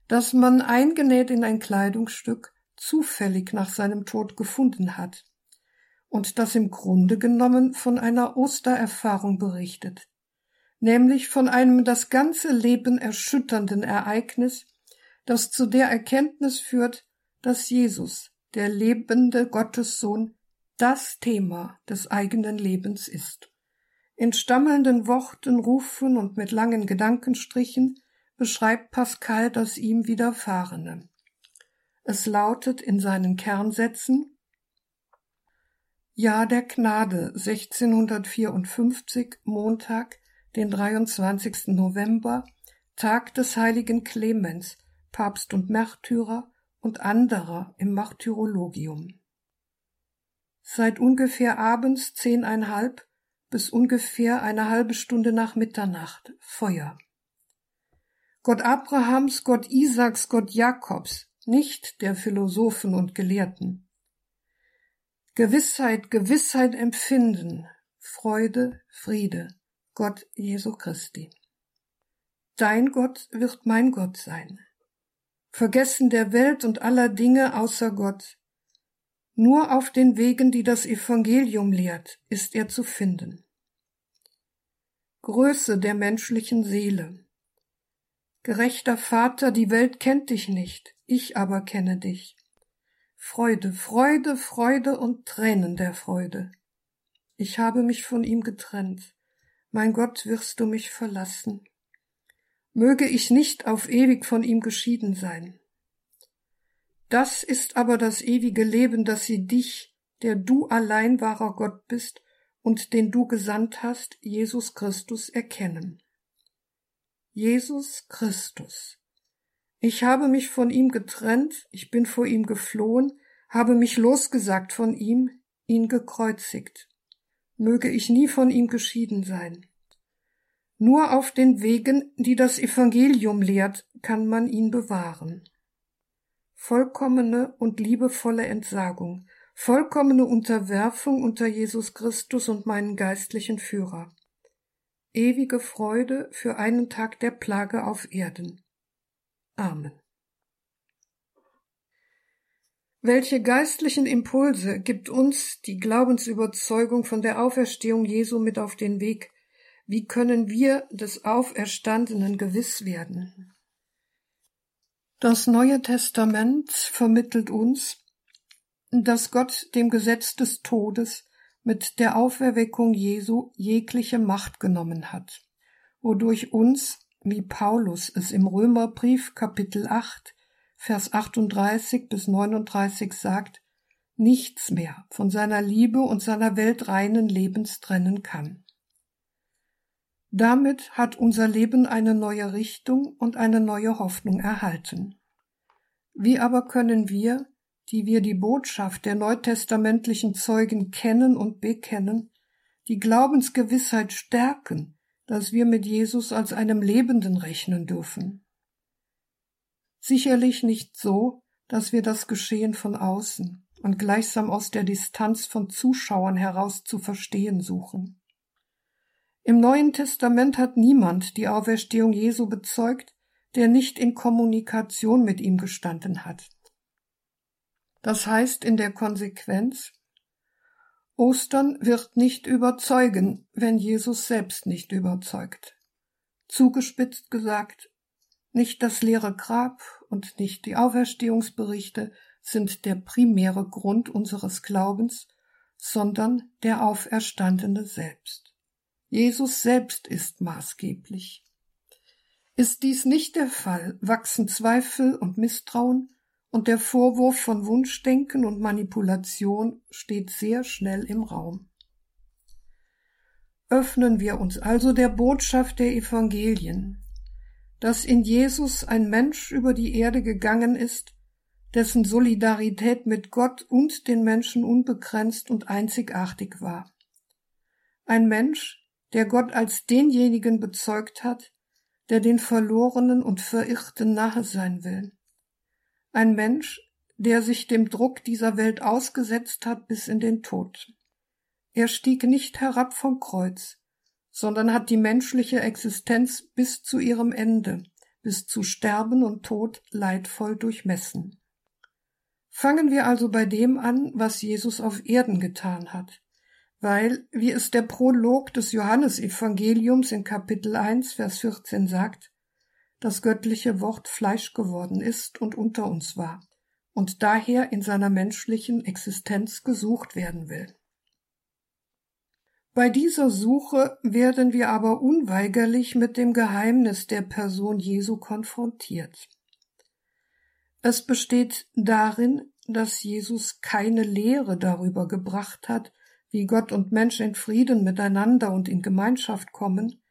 das man eingenäht in ein Kleidungsstück zufällig nach seinem Tod gefunden hat und das im Grunde genommen von einer Ostererfahrung berichtet, nämlich von einem das ganze Leben erschütternden Ereignis, das zu der Erkenntnis führt, dass Jesus, der lebende Gottessohn, das Thema des eigenen Lebens ist. In stammelnden Worten, Rufen und mit langen Gedankenstrichen beschreibt Pascal das ihm Widerfahrene. Es lautet in seinen Kernsätzen Jahr der Gnade 1654 Montag, den 23. November, Tag des heiligen Clemens, Papst und Märtyrer und anderer im Martyrologium. Seit ungefähr abends zehneinhalb bis ungefähr eine halbe Stunde nach Mitternacht Feuer. Gott Abrahams, Gott Isaaks, Gott Jakobs, nicht der Philosophen und Gelehrten. Gewissheit, Gewissheit empfinden, Freude, Friede, Gott Jesu Christi. Dein Gott wird mein Gott sein. Vergessen der Welt und aller Dinge außer Gott, nur auf den Wegen, die das Evangelium lehrt, ist er zu finden. Größe der menschlichen Seele. Gerechter Vater, die Welt kennt dich nicht, ich aber kenne dich. Freude, Freude, Freude und Tränen der Freude. Ich habe mich von ihm getrennt. Mein Gott, wirst du mich verlassen. Möge ich nicht auf ewig von ihm geschieden sein. Das ist aber das ewige Leben, dass sie dich, der du allein wahrer Gott bist und den du gesandt hast, Jesus Christus, erkennen. Jesus Christus. Ich habe mich von ihm getrennt, ich bin vor ihm geflohen, habe mich losgesagt von ihm, ihn gekreuzigt. Möge ich nie von ihm geschieden sein. Nur auf den Wegen, die das Evangelium lehrt, kann man ihn bewahren vollkommene und liebevolle Entsagung, vollkommene Unterwerfung unter Jesus Christus und meinen geistlichen Führer. Ewige Freude für einen Tag der Plage auf Erden. Amen. Welche geistlichen Impulse gibt uns die Glaubensüberzeugung von der Auferstehung Jesu mit auf den Weg? Wie können wir des Auferstandenen gewiss werden? Das Neue Testament vermittelt uns, dass Gott dem Gesetz des Todes mit der Auferweckung Jesu jegliche Macht genommen hat, wodurch uns, wie Paulus es im Römerbrief Kapitel 8, Vers 38 bis 39 sagt, nichts mehr von seiner Liebe und seiner weltreinen Lebens trennen kann. Damit hat unser Leben eine neue Richtung und eine neue Hoffnung erhalten. Wie aber können wir, die wir die Botschaft der neutestamentlichen Zeugen kennen und bekennen, die Glaubensgewissheit stärken, dass wir mit Jesus als einem Lebenden rechnen dürfen. Sicherlich nicht so, dass wir das Geschehen von außen und gleichsam aus der Distanz von Zuschauern heraus zu verstehen suchen. Im Neuen Testament hat niemand die Auferstehung Jesu bezeugt, der nicht in Kommunikation mit ihm gestanden hat. Das heißt in der Konsequenz, Ostern wird nicht überzeugen, wenn Jesus selbst nicht überzeugt. Zugespitzt gesagt, nicht das leere Grab und nicht die Auferstehungsberichte sind der primäre Grund unseres Glaubens, sondern der Auferstandene selbst. Jesus selbst ist maßgeblich. Ist dies nicht der Fall, wachsen Zweifel und Misstrauen, und der Vorwurf von Wunschdenken und Manipulation steht sehr schnell im Raum. Öffnen wir uns also der Botschaft der Evangelien, dass in Jesus ein Mensch über die Erde gegangen ist, dessen Solidarität mit Gott und den Menschen unbegrenzt und einzigartig war. Ein Mensch, der Gott als denjenigen bezeugt hat, der den Verlorenen und Verirrten nahe sein will ein Mensch, der sich dem Druck dieser Welt ausgesetzt hat bis in den Tod. Er stieg nicht herab vom Kreuz, sondern hat die menschliche Existenz bis zu ihrem Ende, bis zu Sterben und Tod leidvoll durchmessen. Fangen wir also bei dem an, was Jesus auf Erden getan hat, weil, wie es der Prolog des Johannesevangeliums in Kapitel 1, Vers 14 sagt, das göttliche Wort Fleisch geworden ist und unter uns war und daher in seiner menschlichen Existenz gesucht werden will. Bei dieser Suche werden wir aber unweigerlich mit dem Geheimnis der Person Jesu konfrontiert. Es besteht darin, dass Jesus keine Lehre darüber gebracht hat, wie Gott und Mensch in Frieden miteinander und in Gemeinschaft kommen,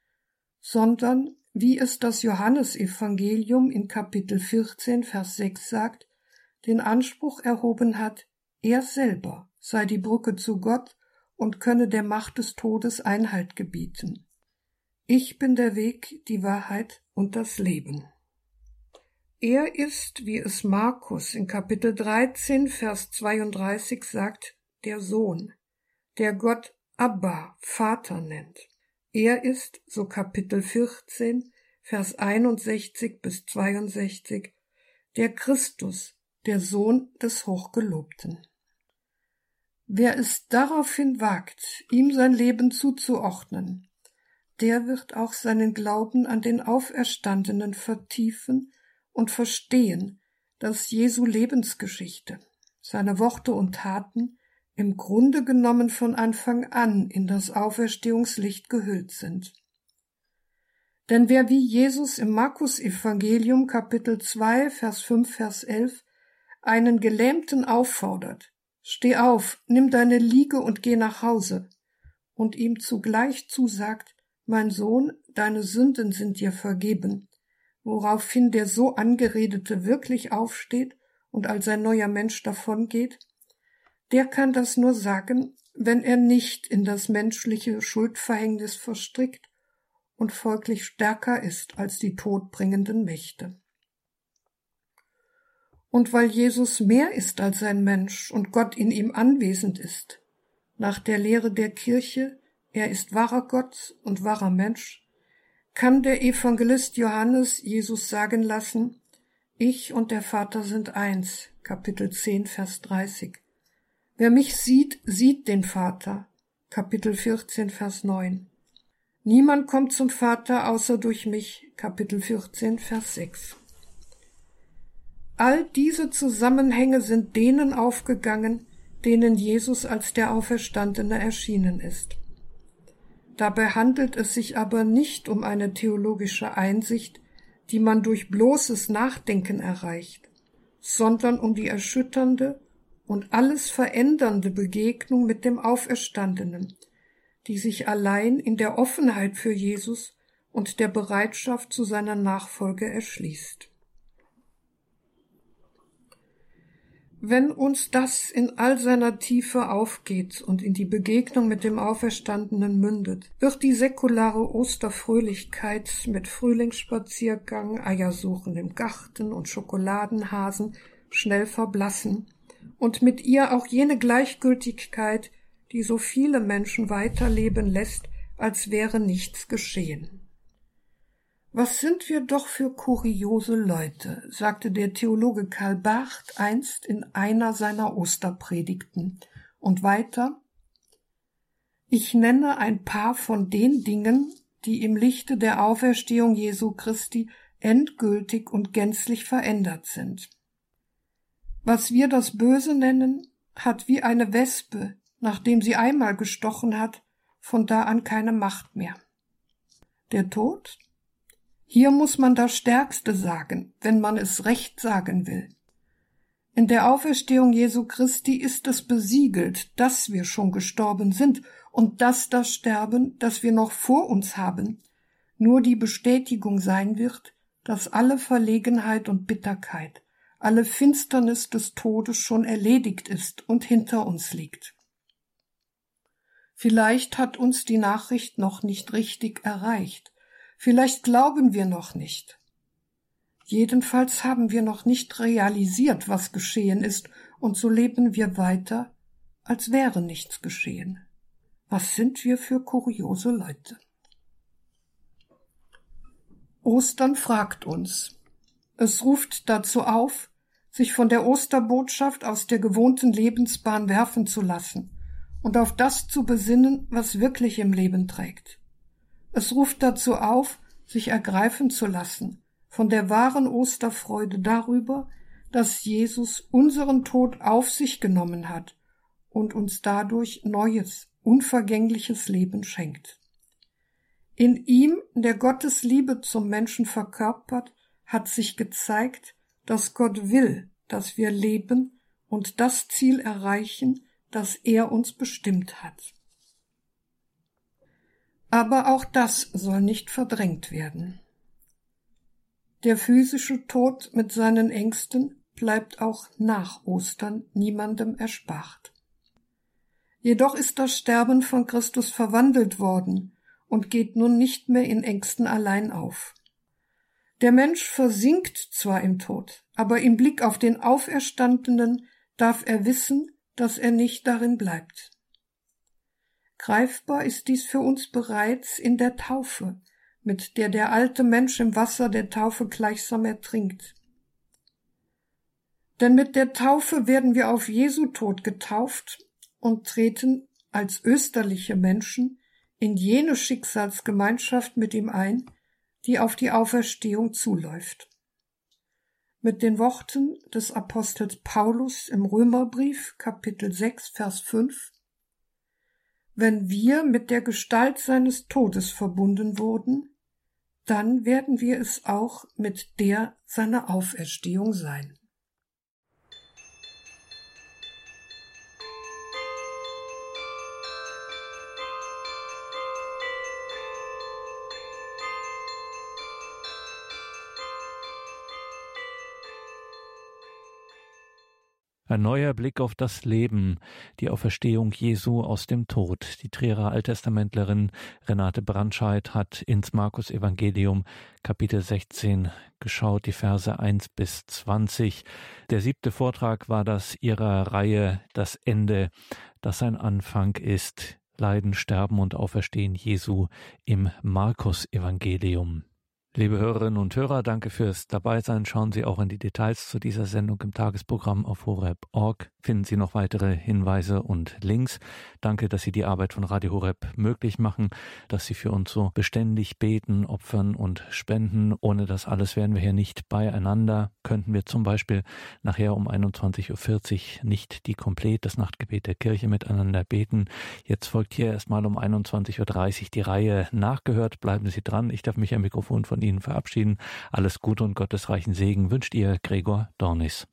sondern wie es das Johannesevangelium in Kapitel 14, Vers 6 sagt, den Anspruch erhoben hat, er selber sei die Brücke zu Gott und könne der Macht des Todes Einhalt gebieten. Ich bin der Weg, die Wahrheit und das Leben. Er ist, wie es Markus in Kapitel 13, Vers 32 sagt, der Sohn, der Gott Abba, Vater nennt. Er ist, so Kapitel 14, Vers 61 bis 62, der Christus, der Sohn des Hochgelobten. Wer es daraufhin wagt, ihm sein Leben zuzuordnen, der wird auch seinen Glauben an den Auferstandenen vertiefen und verstehen, dass Jesu Lebensgeschichte, seine Worte und Taten im Grunde genommen von Anfang an in das Auferstehungslicht gehüllt sind. Denn wer wie Jesus im Markus Evangelium Kapitel 2 Vers 5 Vers 11 einen Gelähmten auffordert, steh auf, nimm deine Liege und geh nach Hause, und ihm zugleich zusagt, mein Sohn, deine Sünden sind dir vergeben, woraufhin der so angeredete wirklich aufsteht und als ein neuer Mensch davongeht, der kann das nur sagen, wenn er nicht in das menschliche Schuldverhängnis verstrickt und folglich stärker ist als die todbringenden Mächte. Und weil Jesus mehr ist als ein Mensch und Gott in ihm anwesend ist, nach der Lehre der Kirche, er ist wahrer Gott und wahrer Mensch, kann der Evangelist Johannes Jesus sagen lassen, ich und der Vater sind eins, Kapitel 10, Vers 30. Wer mich sieht, sieht den Vater. Kapitel 14, Vers 9. Niemand kommt zum Vater außer durch mich. Kapitel 14, Vers 6. All diese Zusammenhänge sind denen aufgegangen, denen Jesus als der Auferstandene erschienen ist. Dabei handelt es sich aber nicht um eine theologische Einsicht, die man durch bloßes Nachdenken erreicht, sondern um die erschütternde und alles verändernde Begegnung mit dem Auferstandenen, die sich allein in der Offenheit für Jesus und der Bereitschaft zu seiner Nachfolge erschließt. Wenn uns das in all seiner Tiefe aufgeht und in die Begegnung mit dem Auferstandenen mündet, wird die säkulare Osterfröhlichkeit mit Frühlingsspaziergang, Eiersuchen im Garten und Schokoladenhasen schnell verblassen und mit ihr auch jene Gleichgültigkeit, die so viele Menschen weiterleben lässt, als wäre nichts geschehen. Was sind wir doch für kuriose Leute, sagte der Theologe Karl Barth einst in einer seiner Osterpredigten. Und weiter Ich nenne ein paar von den Dingen, die im Lichte der Auferstehung Jesu Christi endgültig und gänzlich verändert sind. Was wir das Böse nennen, hat wie eine Wespe, nachdem sie einmal gestochen hat, von da an keine Macht mehr. Der Tod, hier muss man das Stärkste sagen, wenn man es recht sagen will. In der Auferstehung Jesu Christi ist es besiegelt, dass wir schon gestorben sind und dass das Sterben, das wir noch vor uns haben, nur die Bestätigung sein wird, dass alle Verlegenheit und Bitterkeit, alle Finsternis des Todes schon erledigt ist und hinter uns liegt. Vielleicht hat uns die Nachricht noch nicht richtig erreicht, Vielleicht glauben wir noch nicht. Jedenfalls haben wir noch nicht realisiert, was geschehen ist, und so leben wir weiter, als wäre nichts geschehen. Was sind wir für kuriose Leute? Ostern fragt uns. Es ruft dazu auf, sich von der Osterbotschaft aus der gewohnten Lebensbahn werfen zu lassen und auf das zu besinnen, was wirklich im Leben trägt. Es ruft dazu auf, sich ergreifen zu lassen von der wahren Osterfreude darüber, dass Jesus unseren Tod auf sich genommen hat und uns dadurch neues, unvergängliches Leben schenkt. In ihm, der Gottes Liebe zum Menschen verkörpert, hat sich gezeigt, dass Gott will, dass wir leben und das Ziel erreichen, das er uns bestimmt hat. Aber auch das soll nicht verdrängt werden. Der physische Tod mit seinen Ängsten bleibt auch nach Ostern niemandem erspart. Jedoch ist das Sterben von Christus verwandelt worden und geht nun nicht mehr in Ängsten allein auf. Der Mensch versinkt zwar im Tod, aber im Blick auf den Auferstandenen darf er wissen, dass er nicht darin bleibt. Greifbar ist dies für uns bereits in der Taufe, mit der der alte Mensch im Wasser der Taufe gleichsam ertrinkt. Denn mit der Taufe werden wir auf Jesu Tod getauft und treten als österliche Menschen in jene Schicksalsgemeinschaft mit ihm ein, die auf die Auferstehung zuläuft. Mit den Worten des Apostels Paulus im Römerbrief Kapitel 6 Vers 5 wenn wir mit der Gestalt seines Todes verbunden wurden, dann werden wir es auch mit der seiner Auferstehung sein. Ein neuer Blick auf das Leben, die Auferstehung Jesu aus dem Tod. Die Trierer Alttestamentlerin Renate Brandscheid hat ins Markus Evangelium Kapitel 16 geschaut, die Verse 1 bis 20. Der siebte Vortrag war das ihrer Reihe Das Ende, das ein Anfang ist. Leiden, Sterben und Auferstehen Jesu im Markus Evangelium. Liebe Hörerinnen und Hörer, danke fürs Dabeisein. Schauen Sie auch in die Details zu dieser Sendung im Tagesprogramm auf horeb.org. finden Sie noch weitere Hinweise und Links. Danke, dass Sie die Arbeit von Radio Horeb möglich machen, dass Sie für uns so beständig beten, opfern und spenden. Ohne das alles wären wir hier nicht beieinander. Könnten wir zum Beispiel nachher um 21.40 Uhr nicht die Komplett, das Nachtgebet der Kirche miteinander beten. Jetzt folgt hier erstmal um 21.30 Uhr die Reihe nachgehört. Bleiben Sie dran. Ich darf mich am Mikrofon von Ihnen verabschieden. Alles Gute und gottesreichen Segen wünscht Ihr Gregor Dornis.